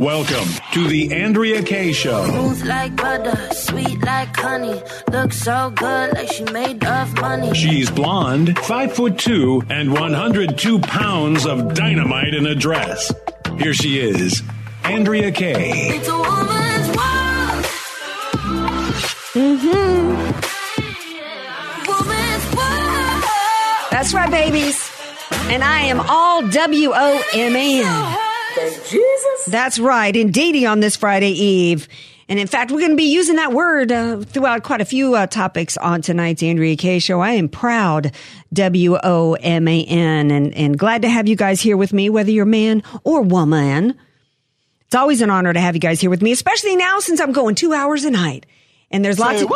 Welcome to the Andrea Kaye Show. Smooth like butter, sweet like honey. Looks so good, like she made of money. She's blonde, five foot two, and 102 pounds of dynamite in a dress. Here she is, Andrea Kaye. It's a woman's world. Mm-hmm. Woman's world. That's right, babies. And I am all W O M A Jesus. That's right, indeedy on this Friday Eve. And in fact, we're going to be using that word uh, throughout quite a few uh, topics on tonight's Andrea Kaye show. I am proud, W O M A N, and, and glad to have you guys here with me, whether you're man or woman. It's always an honor to have you guys here with me, especially now since I'm going two hours a night. And there's lots of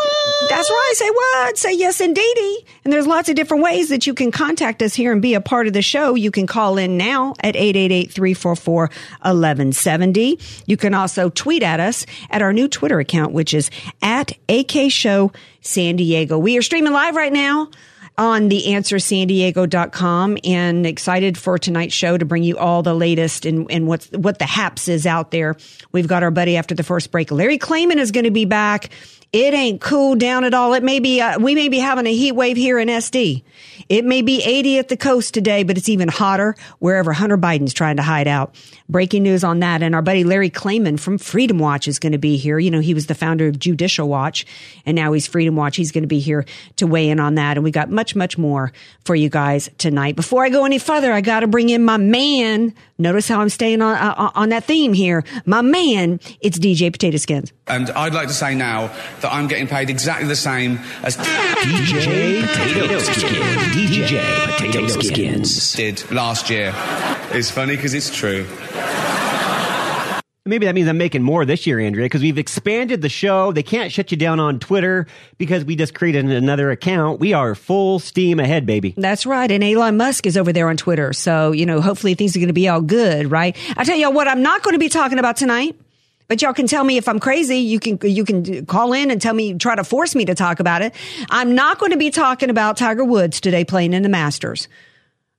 that's right. Say what? Say yes, indeedy. And there's lots of different ways that you can contact us here and be a part of the show. You can call in now at 888-344-1170. You can also tweet at us at our new Twitter account, which is at AK Show San Diego. We are streaming live right now on the answersandiego.com and excited for tonight's show to bring you all the latest and, and what's, what the haps is out there. We've got our buddy after the first break. Larry Klayman is going to be back. It ain't cooled down at all. It may be, uh, we may be having a heat wave here in SD. It may be 80 at the coast today, but it's even hotter wherever Hunter Biden's trying to hide out. Breaking news on that. And our buddy Larry Klayman from Freedom Watch is going to be here. You know, he was the founder of Judicial Watch and now he's Freedom Watch. He's going to be here to weigh in on that. And we got much, much more for you guys tonight. Before I go any further, I got to bring in my man. Notice how I'm staying on, uh, on that theme here. My man, it's DJ Potato Skins. And I'd like to say now that I'm getting paid exactly the same as DJ Potato Skins. DJ Potato Skins. did last year. It's funny because it's true. Maybe that means I'm making more this year, Andrea, because we've expanded the show. They can't shut you down on Twitter because we just created another account. We are full steam ahead, baby. That's right. And Elon Musk is over there on Twitter. So, you know, hopefully things are going to be all good, right? I tell y'all what I'm not going to be talking about tonight. But y'all can tell me if I'm crazy. You can, you can call in and tell me, try to force me to talk about it. I'm not going to be talking about Tiger Woods today playing in the Masters.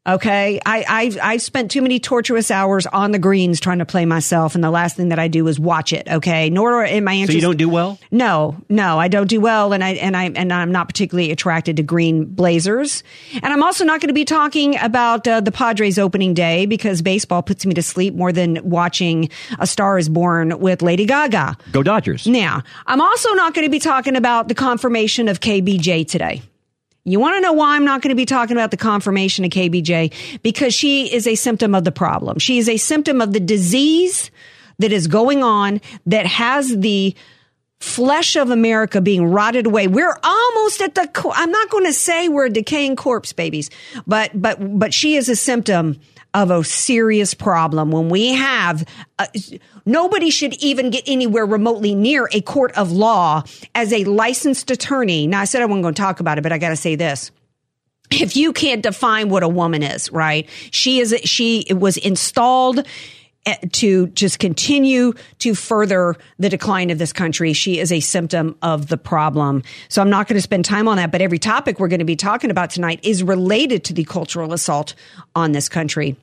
Okay. I, I've, I've spent too many torturous hours on the greens trying to play myself. And the last thing that I do is watch it. Okay. Nor am I interested. So you don't do well? No, no, I don't do well, and I and I and I'm not particularly attracted to green blazers. And I'm also not going to be talking about uh, the Padres opening day because baseball puts me to sleep more than watching A Star Is Born with Lady Gaga. Go Dodgers. Now, I'm also not going to be talking about the confirmation of KBJ today. You want to know why I'm not going to be talking about the confirmation of KBJ? Because she is a symptom of the problem. She is a symptom of the disease that is going on that has the flesh of America being rotted away. We're almost at the, I'm not going to say we're a decaying corpse, babies, but, but, but she is a symptom of a serious problem when we have, uh, nobody should even get anywhere remotely near a court of law as a licensed attorney. Now, I said I wasn't going to talk about it, but I got to say this if you can't define what a woman is, right? She is, she was installed eh, to just continue to further the decline of this country. She is a symptom of the problem. So I'm not going to spend time on that, but every topic we're going to be talking about tonight is related to the cultural assault on this country.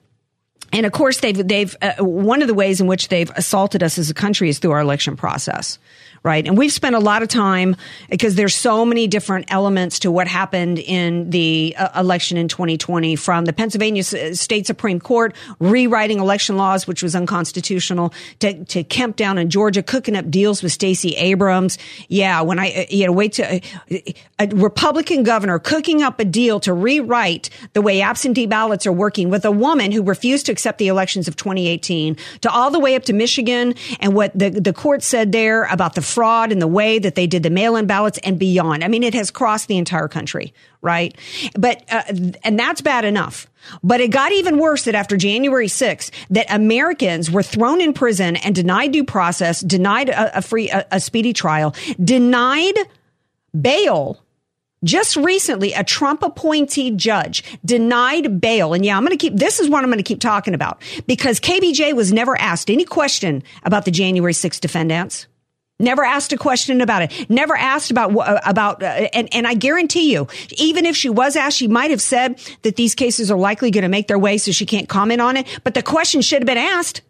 And of course, they've they've uh, one of the ways in which they've assaulted us as a country is through our election process, right? And we've spent a lot of time because there's so many different elements to what happened in the uh, election in 2020, from the Pennsylvania S- State Supreme Court rewriting election laws, which was unconstitutional, to to Kemp down in Georgia cooking up deals with Stacey Abrams. Yeah, when I uh, you know wait to a Republican governor cooking up a deal to rewrite the way absentee ballots are working with a woman who refused to accept the elections of 2018 to all the way up to Michigan and what the, the court said there about the fraud and the way that they did the mail-in ballots and beyond. I mean, it has crossed the entire country, right? But, uh, and that's bad enough. But it got even worse that after January 6th, that Americans were thrown in prison and denied due process, denied a, a free, a, a speedy trial, denied bail just recently, a Trump appointee judge denied bail. And yeah, I'm going to keep, this is what I'm going to keep talking about because KBJ was never asked any question about the January 6th defendants. Never asked a question about it. Never asked about uh, about uh, and and I guarantee you, even if she was asked, she might have said that these cases are likely going to make their way, so she can't comment on it. But the question should have been asked.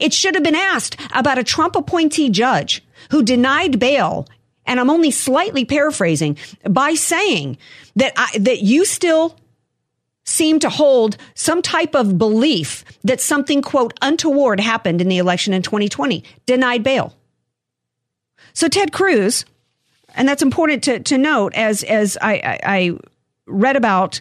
It should have been asked about a Trump appointee judge who denied bail and I'm only slightly paraphrasing by saying that I, that you still seem to hold some type of belief that something quote untoward happened in the election in 2020 denied bail so ted cruz and that's important to, to note as as I, I, I read about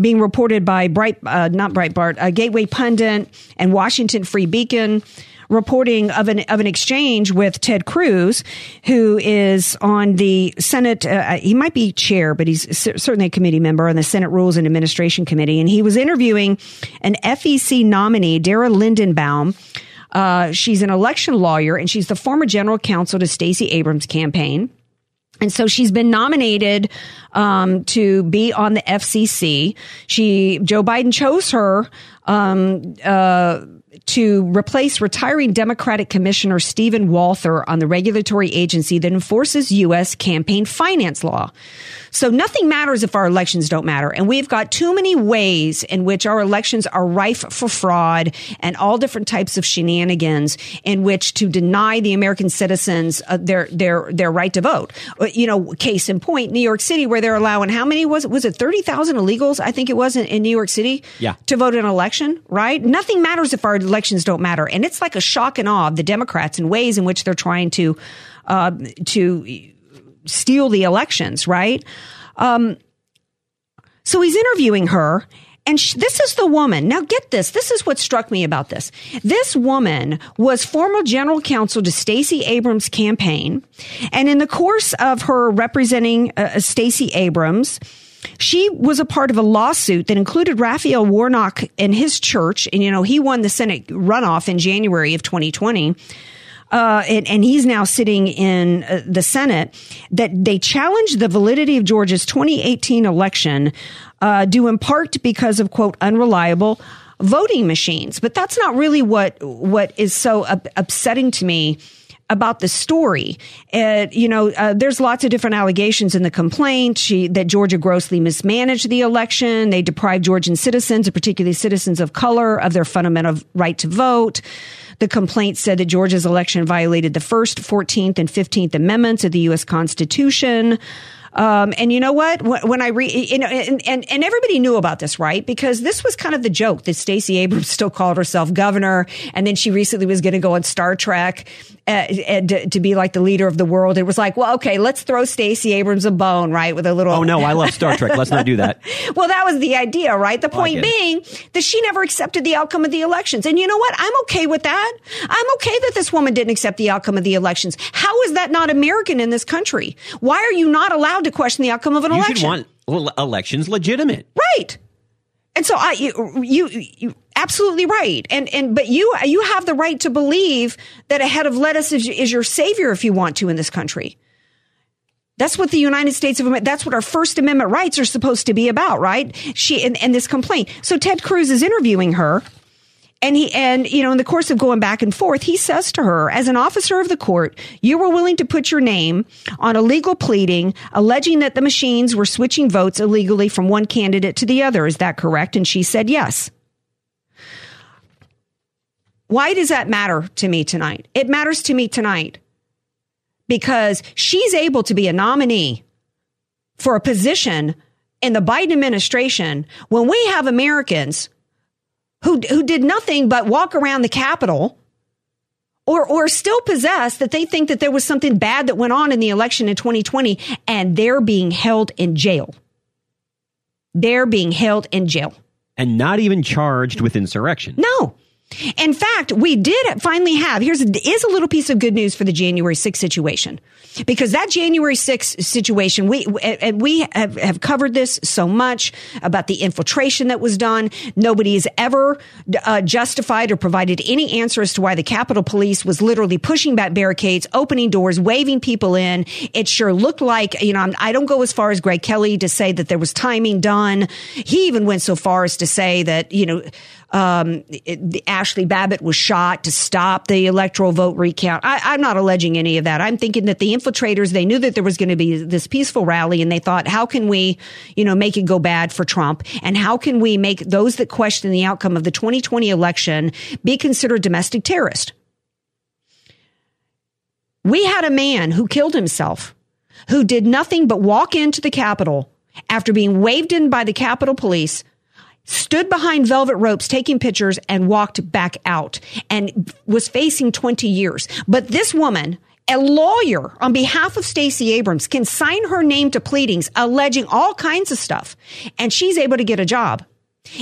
being reported by bright uh, not breitbart uh, gateway pundit and washington free beacon reporting of an of an exchange with Ted Cruz, who is on the Senate. Uh, he might be chair, but he's certainly a committee member on the Senate Rules and Administration Committee, and he was interviewing an FEC nominee, Dara Lindenbaum. Uh, she's an election lawyer, and she's the former general counsel to Stacey Abrams' campaign. And so she's been nominated um, to be on the FCC. She Joe Biden chose her um, uh, to replace retiring Democratic Commissioner Steven Walther on the regulatory agency that enforces U.S. campaign finance law. So nothing matters if our elections don't matter. And we've got too many ways in which our elections are rife for fraud and all different types of shenanigans in which to deny the American citizens uh, their, their, their right to vote. Uh, you know, case in point, New York City, where they're allowing how many was it? Was it 30,000 illegals? I think it was in, in New York City. Yeah. To vote in an election, right? Nothing matters if our elections don't matter. And it's like a shock and awe of the Democrats in ways in which they're trying to, uh, to, steal the elections, right? Um, so he's interviewing her. And sh- this is the woman. Now get this. This is what struck me about this. This woman was former general counsel to Stacey Abrams' campaign. And in the course of her representing uh, Stacey Abrams, she was a part of a lawsuit that included Raphael Warnock and his church. And, you know, he won the Senate runoff in January of 2020 uh, and, and, he's now sitting in uh, the Senate, that they challenged the validity of Georgia's 2018 election, uh, due in part because of quote unreliable voting machines. But that's not really what what is so up- upsetting to me about the story. Uh, you know, uh, there's lots of different allegations in the complaint. She, that Georgia grossly mismanaged the election. They deprived Georgian citizens, particularly citizens of color, of their fundamental right to vote. The complaint said that Georgia's election violated the first, 14th, and 15th Amendments of the U.S. Constitution. Um, and you know what? When I read, you know, and, and, and everybody knew about this, right? Because this was kind of the joke that Stacey Abrams still called herself governor. And then she recently was going to go on Star Trek and to, to, be like the leader of the world. It was like, well, okay, let's throw Stacey Abrams a bone, right? With a little. Oh no, I love Star Trek. Let's not do that. well, that was the idea, right? The point being that she never accepted the outcome of the elections. And you know what? I'm okay with that. I'm okay that this woman didn't accept the outcome of the elections. How is that not American in this country? Why are you not allowed to question the outcome of an you election? You should want elections legitimate. Right. And so I, you, you, you, absolutely right. And, and, but you, you have the right to believe that a head of lettuce is, is your savior if you want to in this country. That's what the United States of America, that's what our First Amendment rights are supposed to be about, right? She, and, and this complaint. So Ted Cruz is interviewing her and he, and, you know, in the course of going back and forth, he says to her, as an officer of the court, you were willing to put your name on a legal pleading alleging that the machines were switching votes illegally from one candidate to the other. Is that correct? And she said yes. Why does that matter to me tonight? It matters to me tonight because she's able to be a nominee for a position in the Biden administration when we have Americans who, who did nothing but walk around the Capitol or, or still possess that they think that there was something bad that went on in the election in 2020 and they're being held in jail. They're being held in jail. and not even charged with insurrection. No. In fact, we did finally have, here's is a little piece of good news for the January 6th situation. Because that January 6th situation, we, and we have, have covered this so much about the infiltration that was done. Nobody has ever uh, justified or provided any answer as to why the Capitol Police was literally pushing back barricades, opening doors, waving people in. It sure looked like, you know, I do not go as far as Greg Kelly to say that there was timing done. He even went so far as to say that, you know, um, it, Ashli Babbitt was shot to stop the electoral vote recount. I, am not alleging any of that. I'm thinking that the infiltrators, they knew that there was going to be this peaceful rally and they thought, how can we, you know, make it go bad for Trump? And how can we make those that question the outcome of the 2020 election be considered domestic terrorists? We had a man who killed himself, who did nothing but walk into the Capitol after being waved in by the Capitol Police stood behind velvet ropes taking pictures and walked back out and was facing 20 years. But this woman, a lawyer on behalf of Stacey Abrams can sign her name to pleadings alleging all kinds of stuff and she's able to get a job.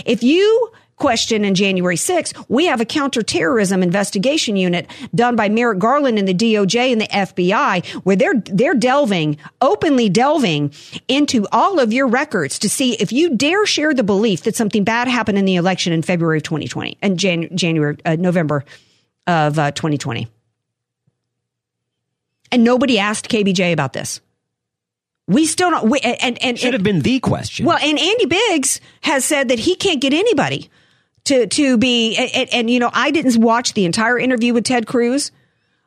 If you question in January 6th, we have a counterterrorism investigation unit done by Merrick Garland and the DOJ and the FBI where they're, they're delving, openly delving into all of your records to see if you dare share the belief that something bad happened in the election in February of 2020 and Jan- January, uh, November of uh, 2020. And nobody asked KBJ about this. We still don't. We, and and should have been the question. Well, and Andy Biggs has said that he can't get anybody to to be and, and, you know I didn't watch the entire interview with Ted Cruz.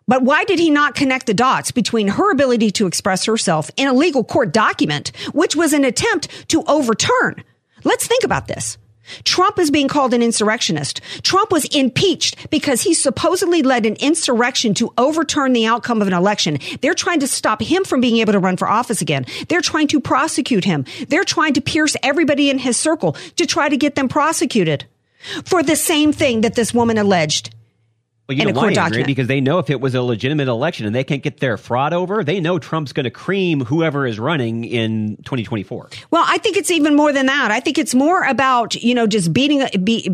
But why did he not connect the dots between her ability to express herself in a legal court document, which was an attempt to overturn? Let's think about this. Trump is being called an insurrectionist. Trump was impeached because he supposedly led an insurrection to overturn the outcome of an election. They're trying to stop him from being able to run for office again. They're trying to prosecute him. They're trying to pierce everybody in his circle to try to get them prosecuted for the same thing that this woman alleged. Well, you in know a court why. Because they know if it was a legitimate election and they can't get their fraud over, they know Trump's going to cream whoever is running in 2024. Well, I think it's even more than that. I think it's more about you know just beating, be,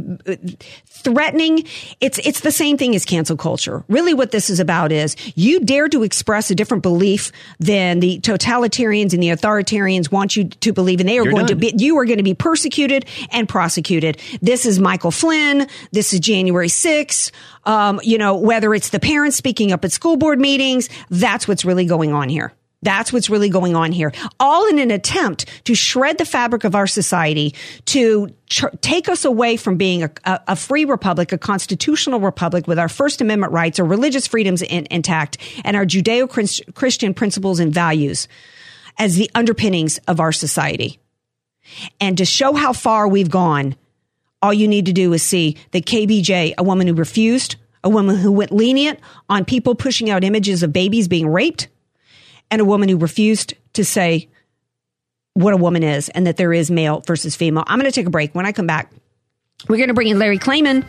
threatening. It's it's the same thing as cancel culture. Really, what this is about is you dare to express a different belief than the totalitarians and the authoritarians want you to believe, and they are You're going to be you are going to be persecuted and prosecuted. This is Michael Flynn. This is January 6th. Um, you know, whether it's the parents speaking up at school board meetings, that's what's really going on here. That's what's really going on here. All in an attempt to shred the fabric of our society, to take us away from being a, a, a free republic, a constitutional republic with our First Amendment rights, our religious freedoms in, intact, and our Judeo Christian principles and values as the underpinnings of our society. And to show how far we've gone, all you need to do is see that KBJ, a woman who refused, a woman who went lenient on people pushing out images of babies being raped, and a woman who refused to say what a woman is and that there is male versus female. I'm going to take a break. When I come back, we're going to bring in Larry Klayman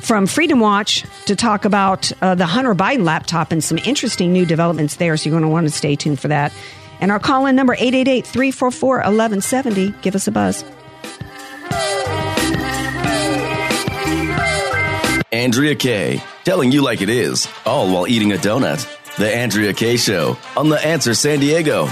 from Freedom Watch to talk about uh, the Hunter Biden laptop and some interesting new developments there. So you're going to want to stay tuned for that. And our call in number 888 344 1170. Give us a buzz. Andrea Kaye, telling you like it is, all while eating a donut. The Andrea Kaye Show on The Answer San Diego.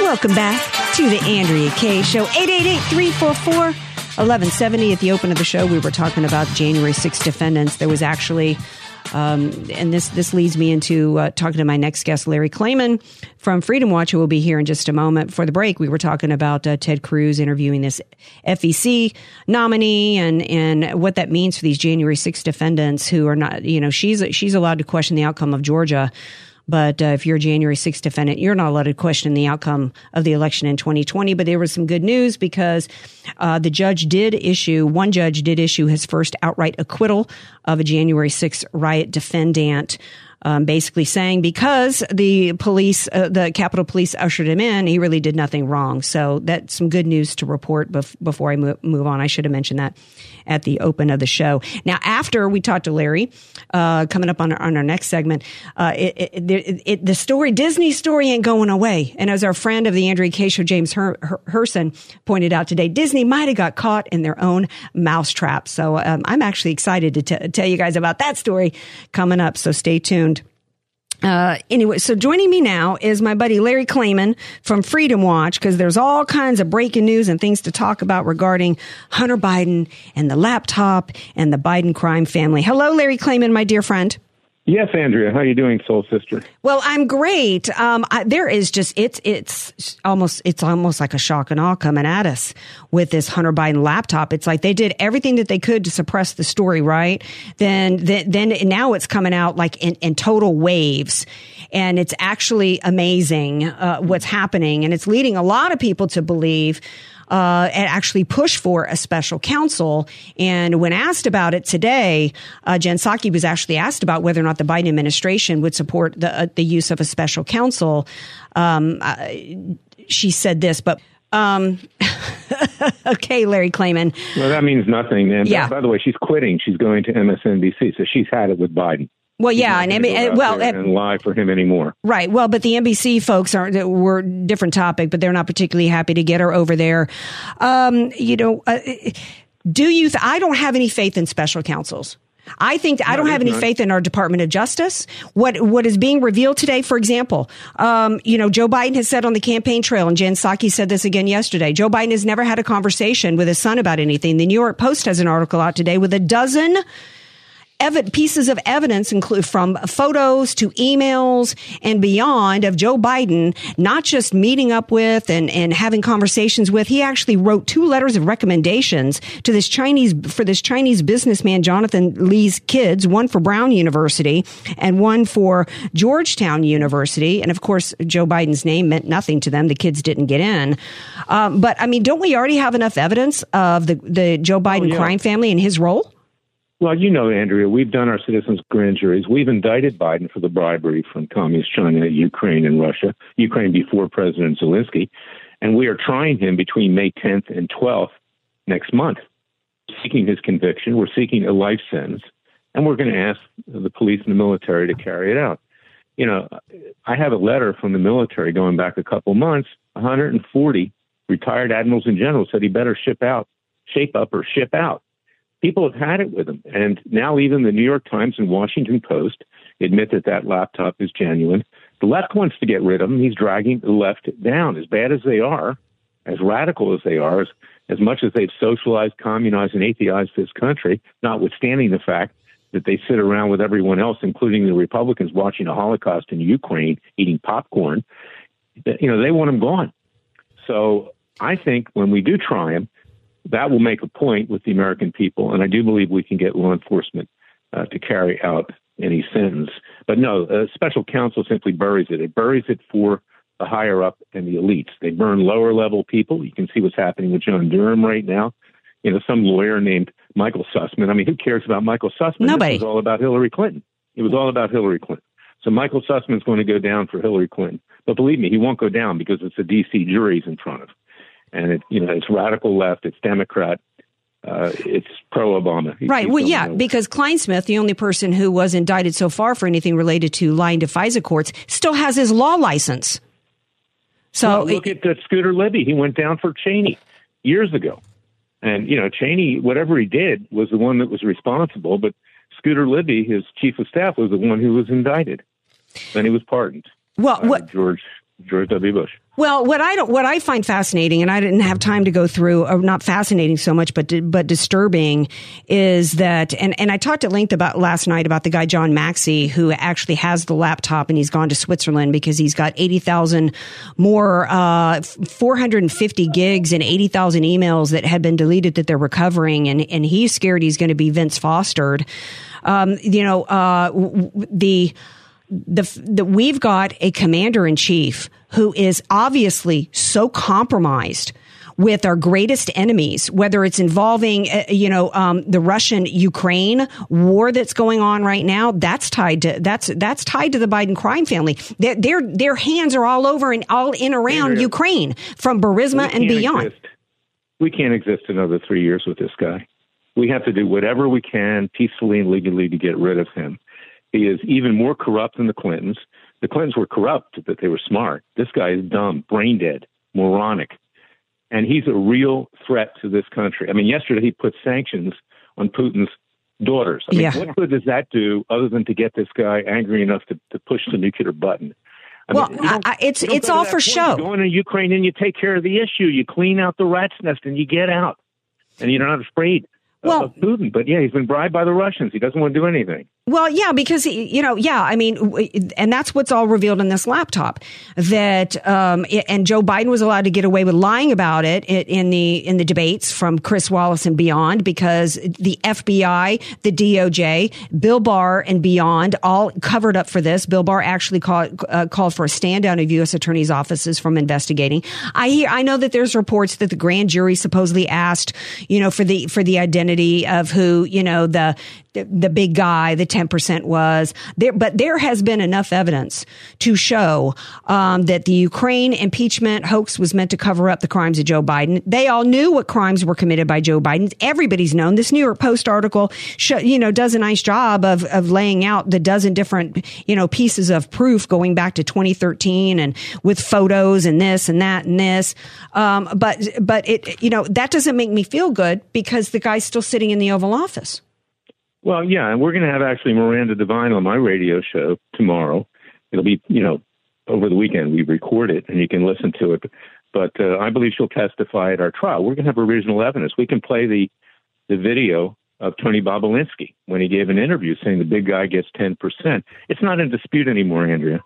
Welcome back to the Andrea Kaye Show. 888-344-1170. At the open of the show, we were talking about January 6 defendants. There was actually, um, and this this leads me into uh, talking to my next guest, Larry Klayman from Freedom Watch, who will be here in just a moment. For the break, we were talking about uh, Ted Cruz interviewing this FEC nominee and and what that means for these January 6 defendants who are not, you know, she's she's allowed to question the outcome of Georgia. But uh, if you're a January 6th defendant, you're not allowed to question the outcome of the election in 2020. But there was some good news because uh, the judge did issue, one judge did issue his first outright acquittal of a January 6th riot defendant. Um, basically saying because the police, uh, the Capitol Police ushered him in, he really did nothing wrong. So that's some good news to report bef- before I mo- move on. I should have mentioned that. At the open of the show. Now, after we talked to Larry, uh, coming up on our, on our next segment, uh, it, it, it, the story, Disney story ain't going away. And as our friend of the Andrea Kaye show, James Her- Her- Herson, pointed out today, Disney might have got caught in their own mousetrap. So um, I'm actually excited to t- tell you guys about that story coming up. So stay tuned. Uh, anyway, so joining me now is my buddy Larry Klayman from Freedom Watch because there's all kinds of breaking news and things to talk about regarding Hunter Biden and the laptop and the Biden crime family. Hello, Larry Klayman, my dear friend. Yes, Andrea. How are you doing, Soul Sister? Well, I'm great. Um, I, there is just it's it's almost it's almost like a shock and awe coming at us with this Hunter Biden laptop. It's like they did everything that they could to suppress the story, right? Then then, then now it's coming out like in, in total waves, and it's actually amazing uh, what's happening, and it's leading a lot of people to believe uh, and actually push for a special counsel. And when asked about it today, uh, Jen Psaki was actually asked about whether or not the Biden administration would support the uh, the use of a special counsel. Um, uh, she said this, but. Um, okay, Larry Klayman. Well, that means nothing. And Yeah. by the way, she's quitting. She's going to MSNBC, so she's had it with Biden. Well, yeah, and, and well, there and- lie for him anymore. Right. Well, but the NBC folks are—we're different topic, but they're not particularly happy to get her over there. Um, you know, uh, do you? Th- I don't have any faith in special counsels. I think I don't have any faith in our Department of Justice. What what is being revealed today, for example, um, you know, Joe Biden has said on the campaign trail, and Jen Psaki said this again yesterday. Joe Biden has never had a conversation with his son about anything. The New York Post has an article out today with a dozen evi- pieces of evidence include from photos to emails and beyond of Joe Biden not just meeting up with and, and having conversations with. He actually wrote two letters of recommendations to this Chinese for this Chinese businessman Jonathan Li's kids, one for Brown University and one for Georgetown University. And of course, Joe Biden's name meant nothing to them. The kids didn't get in. Um, but I mean, don't we already have enough evidence of the the Joe Biden yeah. crime family and his role? Well, you know, Andrea, we've done our citizens' grand juries. We've indicted Biden for the bribery from communist China, Ukraine, and Russia. Ukraine before President Zelensky, and we are trying him between May 10th and 12th next month, seeking his conviction. We're seeking a life sentence, and we're going to ask the police and the military to carry it out. You know, I have a letter from the military going back a couple months. 140 retired admirals and generals said he better ship out, shape up, or ship out people have had it with him. And now even the New York Times and Washington Post admit that that laptop is genuine. The left wants to get rid of him. He's dragging the left down. As bad as they are, as radical as they are, as, as much as they've socialized, communized, and atheized this country, notwithstanding the fact that they sit around with everyone else, including the Republicans, watching a Holocaust in Ukraine, eating popcorn, you know, they want him gone. So I think when we do try him, that will make a point with the American people, and I do believe we can get law enforcement uh, to carry out any sentence. But no, a special counsel simply buries it. It buries it for the higher up and the elites. They burn lower level people. You can see what's happening with John Durham right now. You know, some lawyer named Michael Sussmann. I mean, who cares about Michael Sussmann? Nobody. It was all about Hillary Clinton. It was all about Hillary Clinton. So Michael Sussmann's going to go down for Hillary Clinton. But believe me, he won't go down because it's a D.C. jury he's in front of and it you know it's radical left, it's Democrat, uh, it's pro Obama. Right. Well, yeah, because Clinesmith, the only person who was indicted so far for anything related to lying to FISA courts, still has his law license. So Well, look at uh, Scooter Libby. He went down for Cheney years ago, and you know Cheney, whatever he did, was the one that was responsible. But Scooter Libby, his chief of staff, was the one who was indicted. Then he was pardoned. Well, what- George George W. Bush. Well, what I don't, what I find fascinating, and I didn't have time to go through, or not fascinating so much, but but disturbing, is that, and and I talked at length about last night about the guy John Maxey who actually has the laptop and he's gone to Switzerland because he's got eighty thousand more, uh, four hundred and fifty gigs and eighty thousand emails that had been deleted that they're recovering, and and he's scared he's going to be Vince Fostered. Um, you know, uh, the the, the we've got a commander in chief who is obviously so compromised with our greatest enemies, whether it's involving, uh, you know, um, the Russian Ukraine war that's going on right now. That's tied to that's that's tied to the Biden crime family. Their their, their hands are all over and all in around Ukraine from Burisma and beyond. exist. We can't exist another three years with this guy. We have to do whatever we can peacefully and legally to get rid of him. He is even more corrupt than the Clintons. The Clintons were corrupt, but they were smart. This guy is dumb, brain dead, moronic. And he's a real threat to this country. I mean, yesterday he put sanctions on Putin's daughters. I mean, Yeah. what good does that do other than to get this guy angry enough to, to push the nuclear button? I Well, mean, I- I- it's- it's all for point. show. You go into Ukraine and you take care of the issue. You clean out the rat's nest and you get out. And you're not afraid Well- of Putin. But yeah, he's been bribed by the Russians. He doesn't want to do anything. Well, yeah, because you know, yeah, I mean, and that's what's all revealed in this laptop. That um, and Joe Biden was allowed to get away with lying about it in the in the debates from Chris Wallace and beyond, because the FBI, the DOJ, Bill Barr and beyond all covered up for this. Bill Barr actually called uh, called for a stand down of U.S. attorneys' offices from investigating. I hear, I know that there's reports that the grand jury supposedly asked, you know, for the for the identity of who you know the the, big guy, the 10% was there, but there has been enough evidence to show, um, that the Ukraine impeachment hoax was meant to cover up the crimes of Joe Biden. They all knew what crimes were committed by Joe Biden. Everybody's known this New York Post article, show, you know, does a nice job of, of laying out the dozen different, you know, pieces of proof going back to 2013 and with photos and this and that and this. Um, but, but it, you know, that doesn't make me feel good because the guy's still sitting in the Oval Office. Well, yeah, and we're going to have actually Miranda Devine on my radio show tomorrow. It'll be, you know, over the weekend. We record it and you can listen to it. But uh, I believe she'll testify at our trial. We're going to have original evidence. We can play the the video of Tony Bobulinski when he gave an interview saying the big guy gets 10%. It's not in dispute anymore, Andrea.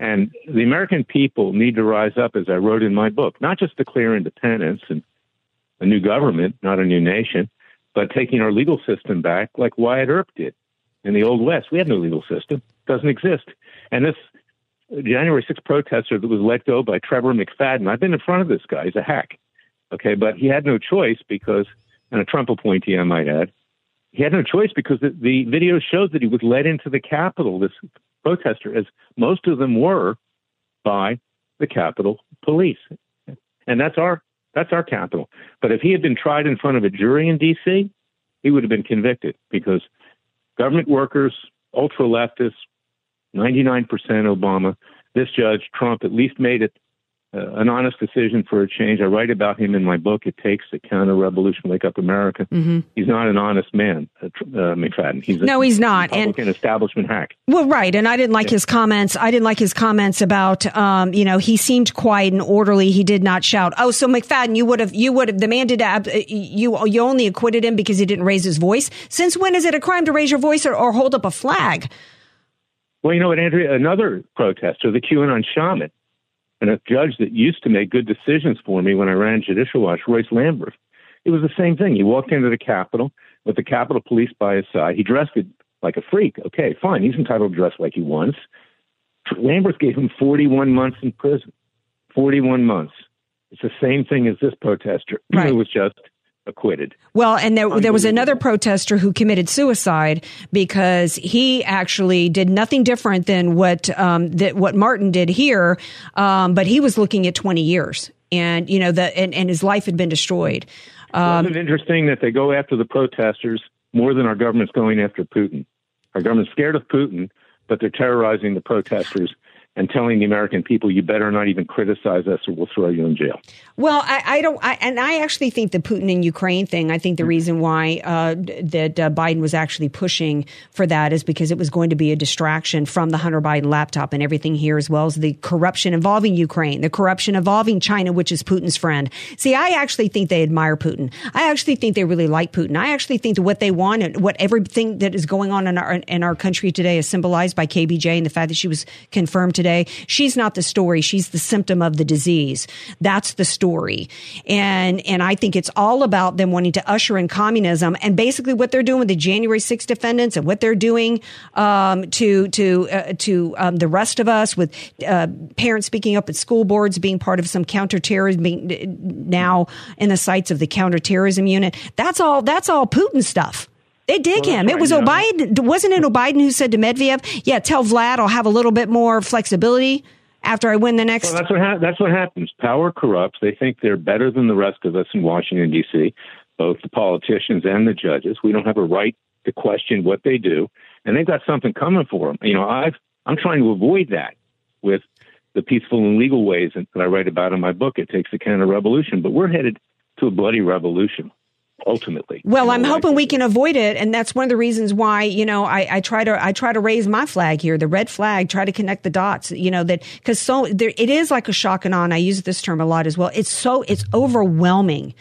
And the American people need to rise up, as I wrote in my book, not just declare independence and a new government, not a new nation, but taking our legal system back like Wyatt Earp did in the Old West. We have no legal system, doesn't exist. And this January 6th protester that was let go by Trevor McFadden, I've been in front of this guy. He's a hack. Okay, but he had no choice because, and a Trump appointee, I might add, he had no choice because the, the video showed that he was led into the Capitol, this protester, as most of them were, by the Capitol Police. And that's our that's our capital. But if he had been tried in front of a jury in D.C., he would have been convicted because government workers, ultra leftists, 99% Obama, this judge, Trump, at least made it uh, an honest decision for a change. I write about him in my book, It Takes a Counter Revolution, Wake Up America. Mm-hmm. He's not an honest man, uh, uh, McFadden. He's a No, he's not. And- establishment hack. Well, right, and I didn't like his comments. I didn't like his comments about, um, you know, he seemed quiet and orderly. He did not shout. Oh, so McFadden, you would have, you would have. The man did. ab- You you only acquitted him because he didn't raise his voice. Since when is it a crime to raise your voice or, or hold up a flag? Well, you know what, Andrea? Another protester, the QAnon shaman, and a judge that used to make good decisions for me when I ran Judicial Watch, Royce Lamberth. It was the same thing. He walked into the Capitol with the Capitol Police by his side. He dressed it like a freak. Okay, fine. He's entitled to dress like he wants. Lamberth gave him 41 months in prison. 41 months. It's the same thing as this protester Right. who was just acquitted. Well, and there, there was another protester who committed suicide because he actually did nothing different than what um, that what Martin did here, um, but he was looking at twenty years, and you know the and, and his life had been destroyed. Um, Wasn't it interesting that they go after the protesters more than our government's going after Putin? Our government's scared of Putin, but they're terrorizing the protesters and telling the American people, you better not even criticize us or we'll throw you in jail. Well, I, I don't, I, and I actually think the Putin and Ukraine thing. I think the reason why uh, that uh, Biden was actually pushing for that is because it was going to be a distraction from the Hunter Biden laptop and everything here, as well as the corruption involving Ukraine, the corruption involving China, which is Putin's friend. See, I actually think they admire Putin. I actually think they really like Putin. I actually think that what they want and what everything that is going on in our in our country today is symbolized by KBJ and the fact that she was confirmed today. She's not the story; she's the symptom of the disease. That's the story, and and I think it's all about them wanting to usher in communism and basically what they're doing with the January 6th defendants and what they're doing um, to to uh, to um, the rest of us with uh, parents speaking up at school boards, being part of some counterterrorism, being now in the sights of the counterterrorism unit. That's all. That's all Putin stuff. They dig Well, him. that's It was right, Biden. Wasn't it Biden who said to Medvedev, "Yeah, tell Vlad I'll have a little bit more flexibility after I win the next." Well, that's what ha- that's what happens. Power corrupts. They think they're better than the rest of us in Washington D.C. both the politicians and the judges. We don't have a right to question what they do, and they've got something coming for them. You know, I've I'm trying to avoid that with the peaceful and legal ways that I write about in my book. It takes a counter revolution, but we're headed to a bloody revolution ultimately. Well, I'm hoping we can avoid it, and that's one of the reasons why you know I, I, try to I try to raise my flag here, the red flag, try to connect the dots. You know that because so there, it is like a shock and awe. And I use this term a lot as well. It's so it's overwhelming,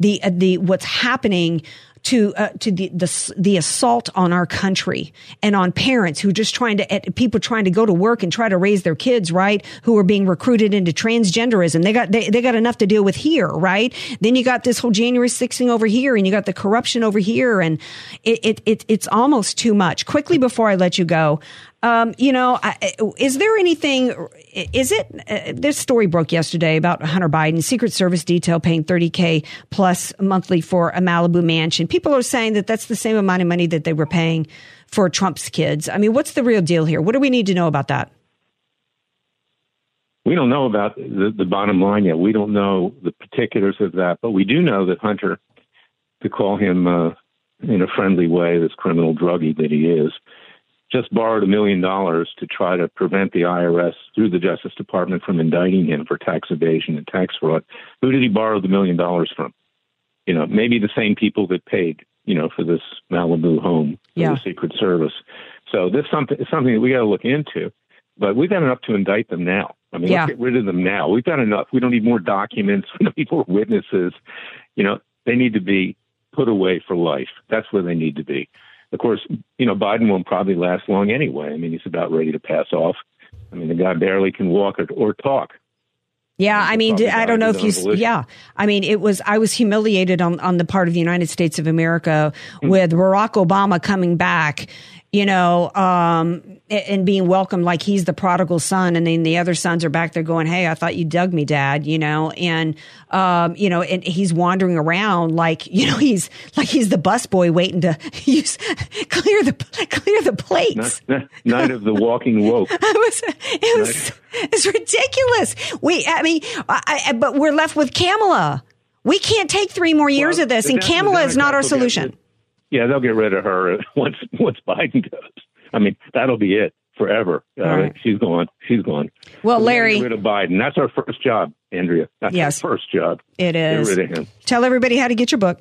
the uh, the what's happening to uh, to the, the the assault on our country and on parents who are just trying to people trying to go to work and try to raise their kids right who are being recruited into transgenderism they got they, they got enough to deal with here right then you got this whole January 6th thing over here and you got the corruption over here and it, it, it it's almost too much quickly before I let you go um, you know, is there anything? Is it? Uh, this story broke yesterday about Hunter Biden, Secret Service detail paying 30k plus monthly for a Malibu mansion. People are saying that that's the same amount of money that they were paying for Trump's kids. I mean, what's the real deal here? What do we need to know about that? We don't know about the, the bottom line yet. We don't know the particulars of that, but we do know that Hunter, to call him uh, in a friendly way, this criminal druggie that he is just borrowed a million dollars to try to prevent the IRS through the Justice Department from indicting him for tax evasion and tax fraud. Who did he borrow the million dollars from? You know, maybe the same people that paid, you know, for this Malibu home for yeah. the Secret Service. So this something something that we got to look into. But we've got enough to indict them now. I mean, yeah. let's get rid of them now. We've got enough. We don't need more documents. We don't need more witnesses. You know, they need to be put away for life. That's where they need to be. Of course, you know, Biden won't probably last long anyway. I mean, he's about ready to pass off. I mean, the guy barely can walk or, or talk. Yeah, I mean, I don't know if you. Yeah, I mean, it was. I was humiliated on on the part of the United States of America mm-hmm. with Barack Obama coming back you know, um, and being welcomed like he's the prodigal son. And then the other sons are back there going, Hey, I thought you dug me, dad, you know, and, um, you know, and he's wandering around like, you know, he's like he's the busboy waiting to use, clear the, clear the plates. Night, night of the walking woke. it was, it was, it's ridiculous. We, I mean, I, I, but we're left with Kamala. We can't take three more years well, of this, and Kamala is not our solution. Yeah, they'll get rid of her once once Biden goes. I mean, that'll be it forever. Uh, right. She's gone. She's gone. Well, Larry, get rid of Biden. That's our first job, Andrea. That's yes, our first job. It is. Get rid of him. Tell everybody how to get your book.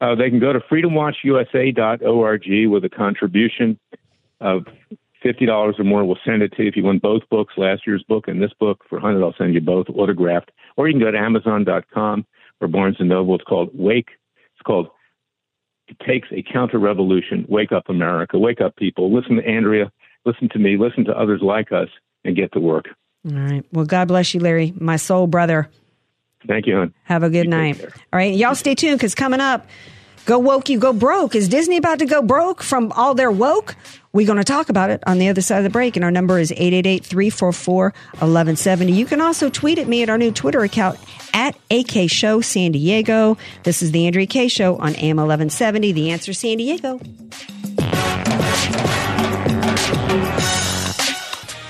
Uh, they can go to freedomwatchusa.org with a contribution of fifty dollars or more. We'll send it to you if you want both books, last year's book and this book. For hundred, I'll send you both autographed. Or you can go to Amazon.com or Barnes and Noble. It's called Wake. It's called it takes a counter revolution. Wake up, America. Wake up, people. Listen to Andrea. Listen to me. Listen to others like us and get to work. All right. Well, God bless you, Larry, my soul brother. Thank you, hon. Have a good you night. All right. Y'all stay tuned because coming up, Go woke, you go broke. Is Disney about to go broke from all their woke? We're going to talk about it on the other side of the break. And our number is 888 344 1170. You can also tweet at me at our new Twitter account at AK Show San Diego. This is the Andrea Kaye Show on AM 1170. The answer San Diego.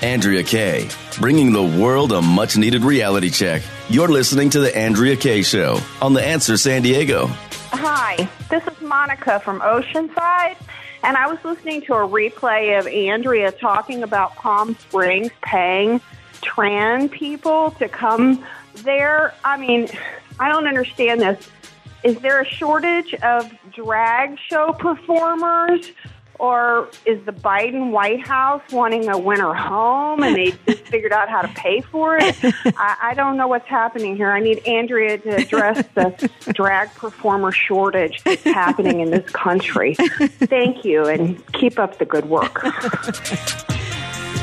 Andrea Kaye, bringing the world a much needed reality check. You're listening to The Andrea Kaye Show on The Answer San Diego. Hi, this is Monica from Oceanside, and I was listening to a replay of Andrea talking about Palm Springs paying trans people to come there. I mean, I don't understand this. Is there a shortage of drag show performers? Or is the Biden White House wanting a winter home and they just figured out how to pay for it? I, I don't know what's happening here. I need Andrea to address the drag performer shortage that's happening in this country. Thank you and keep up the good work.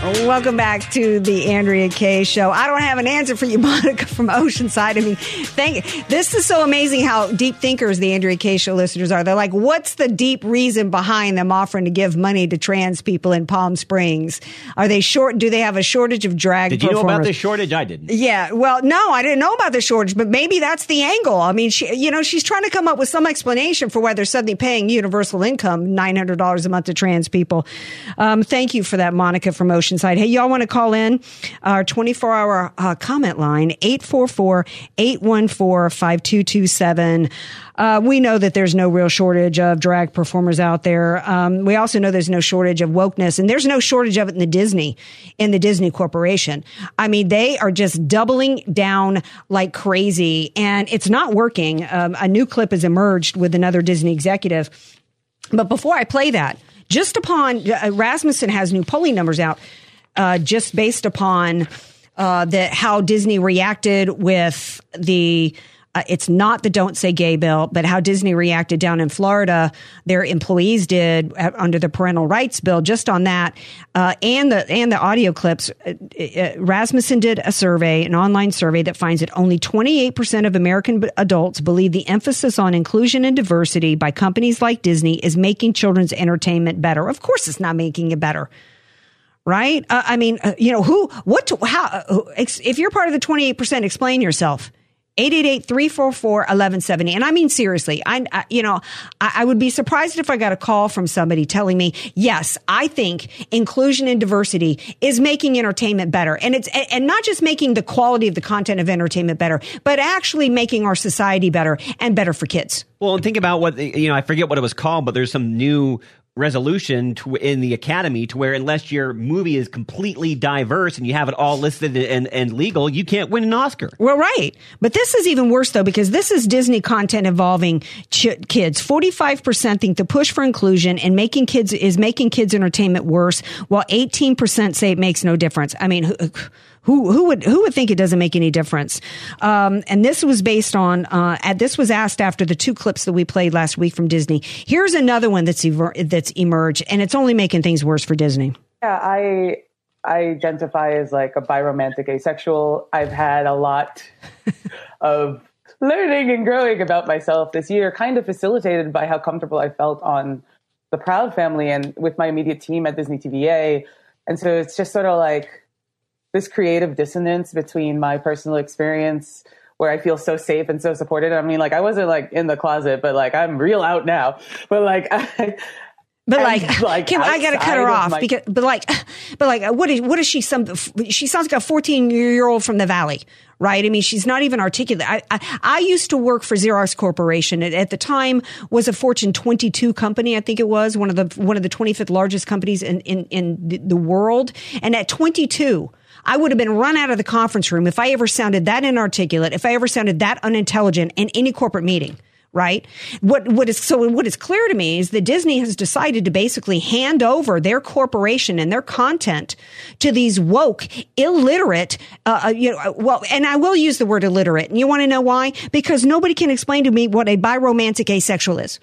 Welcome back to the Andrea Kaye Show. I don't have an answer for you, Monica from Oceanside. I mean, thank. you. This is so amazing how deep thinkers the Andrea Kaye Show listeners are. They're like, what's the deep reason behind them offering to give money to trans people in Palm Springs? Are they short? Do they have a shortage of drag? Did you know about the shortage? I didn't. Yeah. Well, no, I didn't know about the shortage, but maybe that's the angle. I mean, she, you know, she's trying to come up with some explanation for why they're suddenly paying universal income nine hundred dollars a month to trans people. Um, thank you for that, Monica from Oceanside. Hey, y'all want to call in our 24 hour uh, comment line, 844 814 5227. Uh, we know that there's no real shortage of drag performers out there. Um, we also know there's no shortage of wokeness, and there's no shortage of it in the Disney, in the Disney Corporation. I mean, they are just doubling down like crazy, and it's not working. Um, a new clip has emerged with another Disney executive. But before I play that, just upon uh, Rasmussen has new polling numbers out, uh, just based upon uh, the how Disney reacted with the uh, it's not the don't say gay bill, but how Disney reacted down in Florida, their employees did uh, under the parental rights bill. Just on that, uh, and the and the audio clips, uh, uh Rasmussen did a survey, an online survey that finds that only 28 percent of American adults believe the emphasis on inclusion and diversity by companies like Disney is making children's entertainment better. Of course, it's not making it better right? Uh, I mean, uh, you know, who, what, how, uh, if you're part of the 28%, explain yourself. 888-344-1170. And I mean, seriously, I, I you know, I, I, would be surprised if I got a call from somebody telling me, yes, I think inclusion and diversity is making entertainment better. And it's, and not just making the quality of the content of entertainment better, but actually making our society better and better for kids. Well, and think about what, you know, I forget what it was called, but there's some new resolution to, in the academy to where unless your movie is completely diverse and you have it all listed and, and legal, you can't win an Oscar. Well, right. But this is even worse though, because this is Disney content involving ch- kids. 45% think the push for inclusion and making kids is making kids entertainment worse, while 18% say it makes no difference. I mean, who who would who would think it doesn't make any difference? Um, and this was based on uh, at, this was asked after the two clips that we played last week from Disney. Here's another one that's ever, that's emerged, and it's only making things worse for Disney. Yeah, I I identify as like a biromantic asexual. I've had a lot of learning and growing about myself this year, kind of facilitated by how comfortable I felt on the Proud Family and with my immediate team at Disney TVA. And so it's just sort of like this creative dissonance between my personal experience where I feel so safe and so supported. I mean, like I wasn't like in the closet, but like I'm real out now. But like I, but like, like Kim, I gotta cut her off my- because, but like, but like, what is, what is she? Some, she sounds like a 14 year old from the valley, right? I mean, she's not even articulate. I, I, I used to work for Xerox Corporation. It, at the time was a Fortune 22 company. I think it was one of the, one of the 25th largest companies in, in, in the world. And at 22, I would have been run out of the conference room if I ever sounded that inarticulate, if I ever sounded that unintelligent in any corporate meeting right? What what is so what is clear to me is that Disney has decided to basically hand over their corporation and their content to these woke, illiterate, uh, uh you know, well, and I will use the word illiterate, and you want to know why? Because nobody can explain to me what a biromantic asexual is.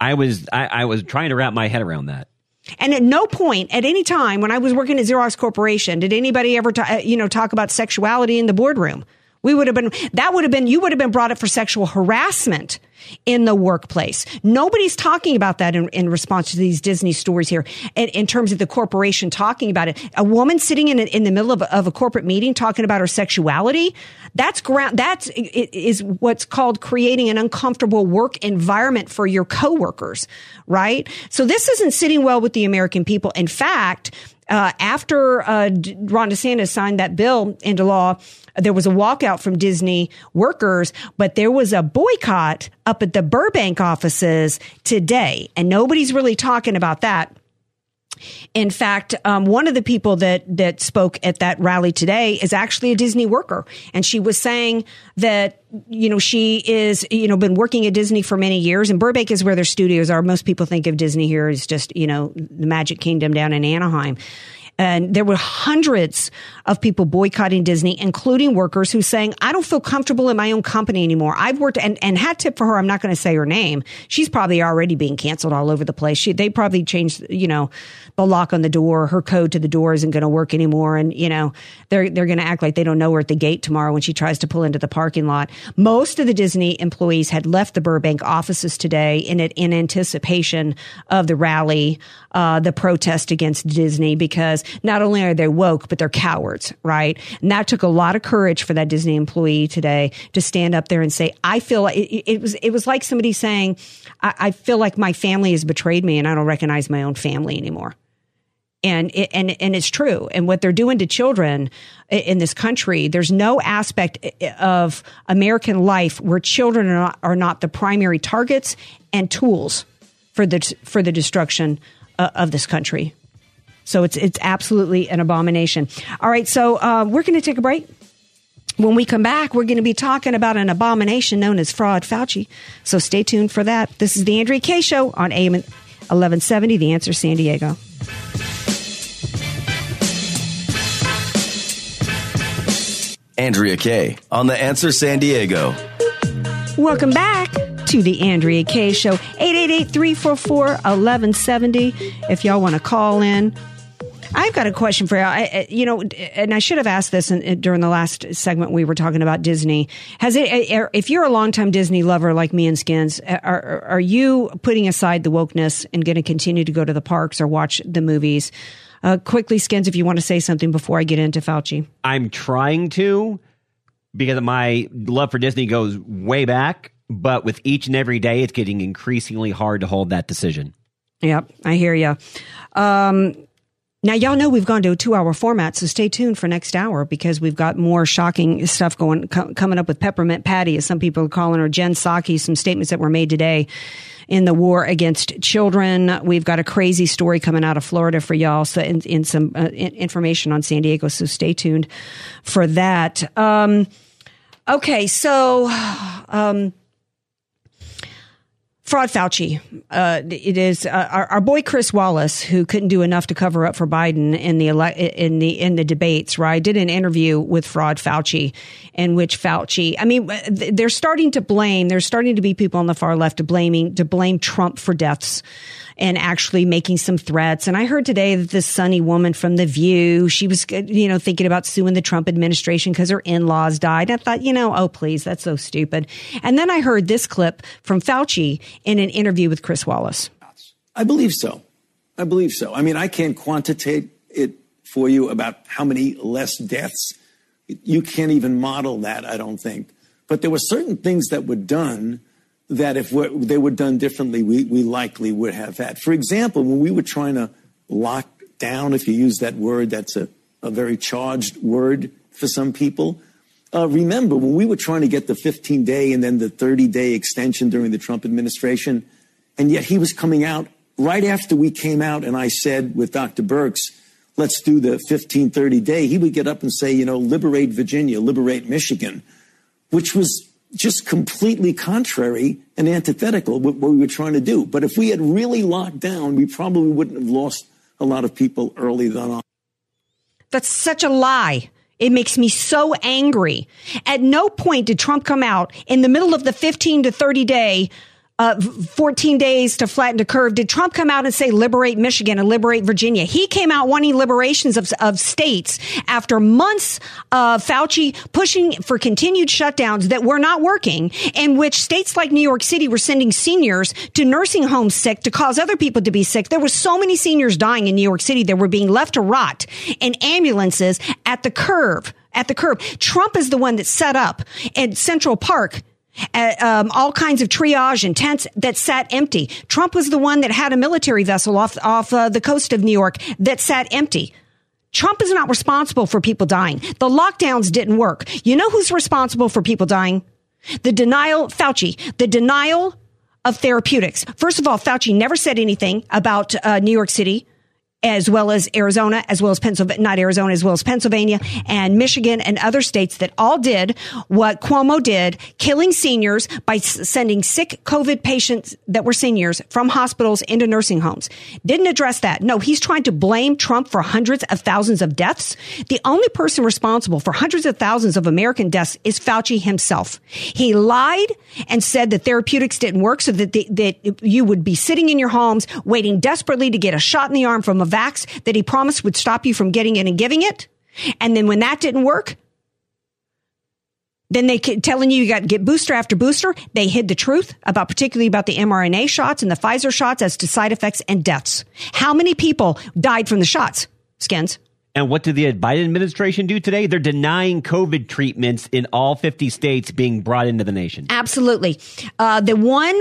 I was I, I was trying to wrap my head around that. And at no point, at any time, when I was working at Xerox Corporation, did anybody ever, ta- uh, you know, talk about sexuality in the boardroom? We would have been, that would have been, you would have been brought up for sexual harassment in the workplace. Nobody's talking about that in, in response to these Disney stories here in, in, terms of the corporation talking about it. A woman sitting in, in the middle of a, of a corporate meeting talking about her sexuality. That's ground, that's is what's called creating an uncomfortable work environment for your coworkers, right? So this isn't sitting well with the American people. In fact, uh, after uh, Ron DeSantis signed that bill into law, there was a walkout from Disney workers, but there was a boycott up at the Burbank offices today, and nobody's really talking about that. In fact, um, one of the people that that spoke at that rally today is actually a Disney worker, and she was saying that you know she is you know been working at Disney for many years, and Burbank is where their studios are. Most people think of Disney here as just you know the Magic Kingdom down in Anaheim, and there were hundreds of people boycotting Disney, including workers who saying, I don't feel comfortable in my own company anymore. I've worked and, and hat tip for her. I'm not going to say her name. She's probably already being canceled all over the place. She, they probably changed, you know, the lock on the door. Her code to the door isn't going to work anymore. And, you know, they're, they're going to act like they don't know her at the gate tomorrow when she tries to pull into the parking lot. Most of the Disney employees had left the Burbank offices today in, in anticipation of the rally, uh, the protest against Disney because not only are they woke, but they're cowards, right? And that took a lot of courage for that Disney employee today to stand up there and say, I feel like it, it was, it was like somebody saying, I, I feel like my family has betrayed me and I don't recognize my own family anymore. And, it, and, and it's true. And what they're doing to children in this country, there's no aspect of American life where children are not, are not the primary targets and tools for the, for the destruction uh, of this country. So it's, it's absolutely an abomination. All right. So, uh, we're going to take a break. When we come back, we're going to be talking about an abomination known as fraud Fauci. So stay tuned for that. This is the Andrea Kaye Show on AM 1170, The Answer San Diego. Andrea Kaye on The Answer San Diego. Welcome back to the Andrea Kaye Show. 888-344-1170. If y'all want to call in. I've got a question for you. I, you know, and I should have asked this in, during the last segment we were talking about Disney. Has it, if you're a longtime Disney lover like me and Skins, are, are you putting aside the wokeness and going to continue to go to the parks or watch the movies? Uh, quickly, Skins, if you want to say something before I get into Fauci. I'm trying to because my love for Disney goes way back, but with each and every day, it's getting increasingly hard to hold that decision. Yep, I hear you. Um, now, y'all know we've gone to a two hour format, so stay tuned for next hour because we've got more shocking stuff going, co- coming up with Peppermint Patty, as some people are calling her, Jen Psaki, some statements that were made today in the war against children. We've got a crazy story coming out of Florida for y'all, so in, in some uh, in information on San Diego, so stay tuned for that. Um, okay, so. Um, Fraud Fauci. Uh, it is uh, our, our, boy Chris Wallace, who couldn't do enough to cover up for Biden in the ele- in the in the debates. Right, did an interview with Fraud Fauci, in which Fauci. I mean, they're starting to blame. There's starting to be people on the far left to blaming to blame Trump for deaths and actually making some threats. And I heard today that this sunny woman from The View, she was, uh, you know, thinking about suing the Trump administration because her in-laws died. And I thought, you know, oh, please, that's so stupid. And then I heard this clip from Fauci in an interview with Chris Wallace. I believe so. I believe so. I mean, I can't quantitate it for you about how many less deaths. You can't even model that, I don't think. But there were certain things that were done that if they were done differently, we, we likely would have had. For example, when we were trying to lock down, if you use that word, that's a, a very charged word for some people. Uh, remember, when we were trying to get the 15 day and then the 30 day extension during the Trump administration, and yet he was coming out right after we came out and I said with Dr. Birx, let's do the 15, 30 day, he would get up and say, you know, liberate Virginia, liberate Michigan, which was just completely contrary and antithetical what we were trying to do. But if we had really locked down, we probably wouldn't have lost a lot of people early on. That's such a lie. It makes me so angry. At no point did Trump come out in the middle of the 15 to 30 day uh, 14 days to flatten the curve. Did Trump come out and say liberate Michigan and liberate Virginia? He came out wanting liberations of, of states after months of Fauci pushing for continued shutdowns that were not working, in which states like New York City were sending seniors to nursing homes sick to cause other people to be sick. There were so many seniors dying in New York City that were being left to rot in ambulances at the curve at the curb. Trump is the one that set up in Central Park uh, um, all kinds of triage and tents that sat empty. Trump was the one that had a military vessel off off uh, the coast of New York that sat empty. Trump is not responsible for people dying. The lockdowns didn't work. You know who's responsible for people dying? The denial, Fauci, the denial of therapeutics. First of all, Fauci never said anything about uh, New York City as well as Arizona, as well as Pennsylvania, not Arizona, as well as Pennsylvania and Michigan and other states that all did what Cuomo did, killing seniors by s- sending sick COVID patients that were seniors from hospitals into nursing homes. Didn't address that. No, he's trying to blame Trump for hundreds of thousands of deaths. The only person responsible for hundreds of thousands of American deaths is Fauci himself. He lied and said that therapeutics didn't work so that, the, that you would be sitting in your homes waiting desperately to get a shot in the arm from a vax that he promised would stop you from getting it and giving it. And then when that didn't work, then they telling you you got to get booster after booster. They hid the truth about particularly about the mRNA shots and the Pfizer shots as to side effects and deaths. How many people died from the shots? Skins. And what did the Biden administration do today? They're denying COVID treatments in all 50 states being brought into the nation. Absolutely. Uh, the one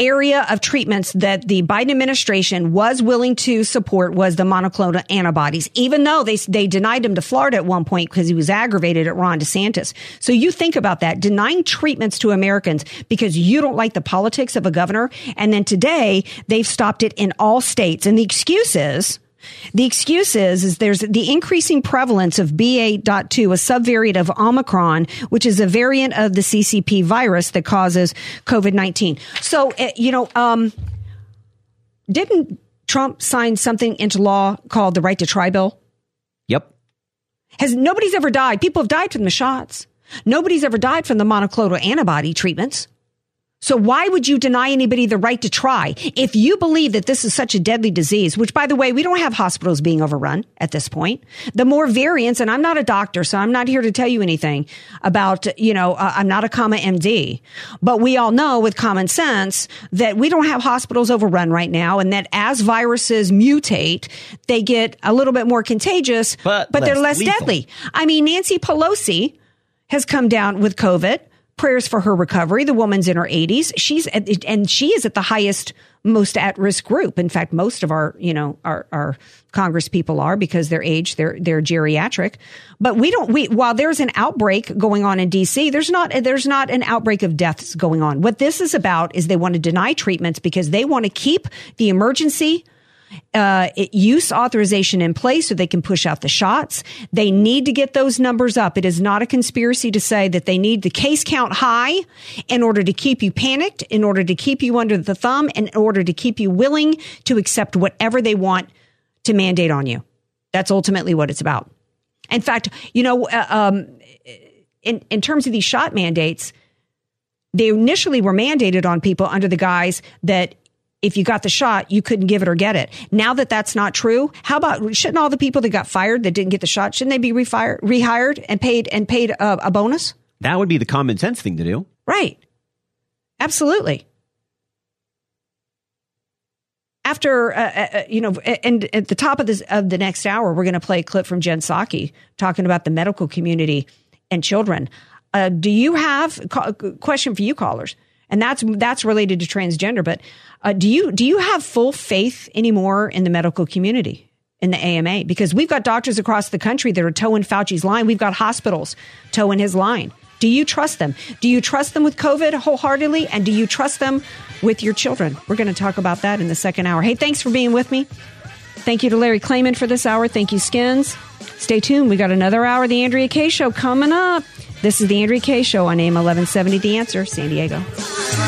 area of treatments that the Biden administration was willing to support was the monoclonal antibodies, even though they, they denied him to Florida at one point because he was aggravated at Ron DeSantis. So you think about that, denying treatments to Americans because you don't like the politics of a governor. And then today they've stopped it in all states. And the excuse is, the excuse is, is there's the increasing prevalence of BA.2, a subvariant of Omicron, which is a variant of the CCP virus that causes COVID-19. So, uh, you know, um, didn't Trump sign something into law called the right to try bill? Yep. Has nobody's ever died? People have died from the shots. Nobody's ever died from the monoclonal antibody treatments. So why would you deny anybody the right to try? If you believe that this is such a deadly disease, which by the way, we don't have hospitals being overrun at this point. The more variants, and I'm not a doctor, so I'm not here to tell you anything about, you know, uh, I'm not a comma MD, but we all know with common sense that we don't have hospitals overrun right now and that as viruses mutate, they get a little bit more contagious, but, but they're less less lethal. deadly. I mean, Nancy Pelosi has come down with COVID prayers for her recovery. The woman's in her 80s. She's at, and she is at the highest, most at risk group. In fact, most of our, you know, our, our Congress people are because their age, they're, they're geriatric. But we don't, we, while there's an outbreak going on in DC, there's not, there's not an outbreak of deaths going on. What this is about is they want to deny treatments because they want to keep the emergency uh, use authorization in place so they can push out the shots. They need to get those numbers up. It is not a conspiracy to say that they need the case count high in order to keep you panicked, in order to keep you under the thumb, in order to keep you willing to accept whatever they want to mandate on you. That's ultimately what it's about. In fact, you know, uh, um, in, in terms of these shot mandates, they initially were mandated on people under the guise that if you got the shot, you couldn't give it or get it. Now that that's not true, how about shouldn't all the people that got fired that didn't get the shot shouldn't they be refired, rehired and paid and paid a, a bonus? That would be the common sense thing to do. Right. Absolutely. After uh, uh, you know, and at the top of this of the next hour, we're going to play a clip from Jen Psaki talking about the medical community and children. Uh, do you have a question for you callers? And that's that's related to transgender, but uh, do you do you have full faith anymore in the medical community in the AMA? Because we've got doctors across the country that are toeing Fauci's line. We've got hospitals toeing his line. Do you trust them? Do you trust them with COVID wholeheartedly? And do you trust them with your children? We're going to talk about that in the second hour. Hey, thanks for being with me. Thank you to Larry Klayman for this hour. Thank you, Skins. Stay tuned. We got another hour of the Andrea Kaye Show coming up. This is the Andrea Kaye Show on AM 1170 The Answer, San Diego.